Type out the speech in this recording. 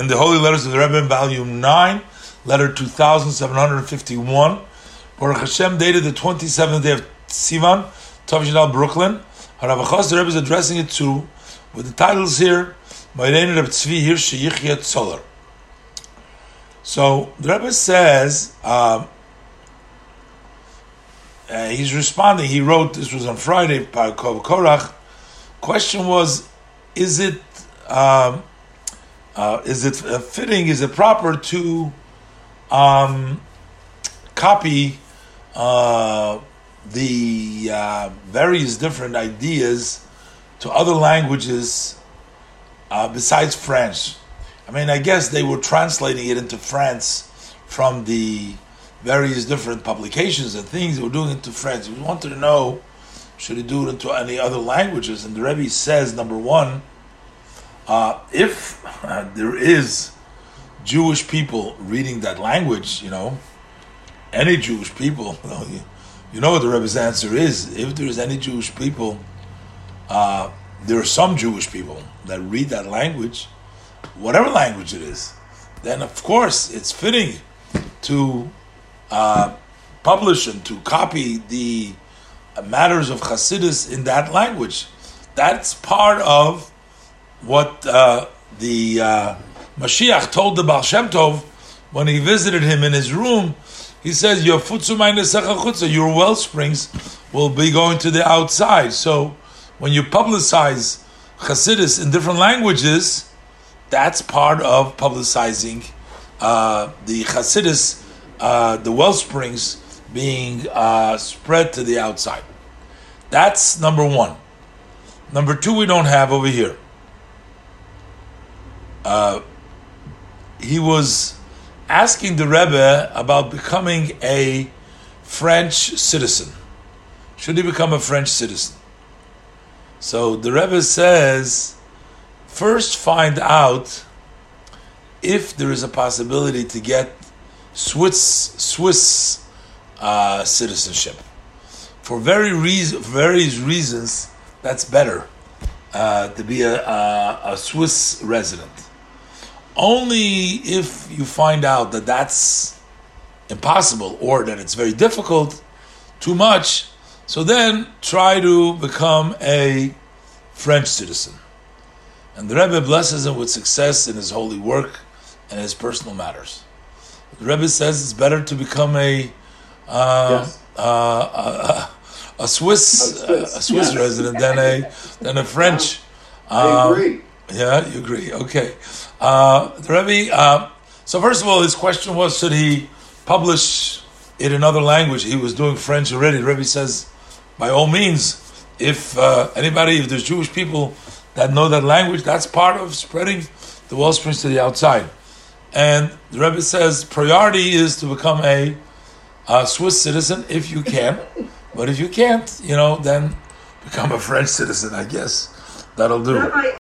in the Holy Letters of the Rebbe, volume 9, letter 2751. Baruch Hashem, dated the 27th day of Sivan, Tavshinal, Brooklyn. Haravachos, the Rebbe is addressing it to, with the titles here, Mayrein Reb Tzvi Hirsch Yichya Tzoller. So, the Rebbe says, um, uh, he's responding, he wrote, this was on Friday, Parakov Korach, question was, is it um, uh, is it uh, fitting? Is it proper to um, copy uh, the uh, various different ideas to other languages uh, besides French? I mean, I guess they were translating it into France from the various different publications and things. They were doing it to French. We wanted to know should he do it into any other languages? And the Rebbe says, number one, uh, if uh, there is Jewish people reading that language, you know, any Jewish people, you know, you, you know what the Rebbe's answer is. If there is any Jewish people, uh, there are some Jewish people that read that language, whatever language it is, then of course it's fitting to uh, publish and to copy the matters of Chassidus in that language. That's part of what uh, the uh, Mashiach told the Baal Shem Tov when he visited him in his room. He says, "Yafutzu your well springs will be going to the outside." So, when you publicize Chassidus in different languages, that's part of publicizing uh, the Chassidus, uh, the well springs being uh, spread to the outside. That's number one. Number two, we don't have over here. Uh, he was asking the Rebbe about becoming a French citizen. Should he become a French citizen? So the Rebbe says, first find out if there is a possibility to get Swiss Swiss uh, citizenship. For very reason, for various reasons, that's better uh, to be a, a, a Swiss resident. Only if you find out that that's impossible or that it's very difficult, too much, so then try to become a French citizen. And the Rebbe blesses him with success in his holy work and his personal matters. The Rebbe says it's better to become a, uh, yes. uh, a, a, Swiss, a Swiss, a Swiss yes. resident than a than a French. I um, agree. Yeah, you agree. Okay. Uh, the Rebbe. Uh, so first of all, his question was: Should he publish it in another language? He was doing French already. The Rebbe says, by all means, if uh, anybody, if there's Jewish people that know that language, that's part of spreading the well springs to the outside. And the Rebbe says priority is to become a, a Swiss citizen if you can, but if you can't, you know, then become a French citizen. I guess that'll do.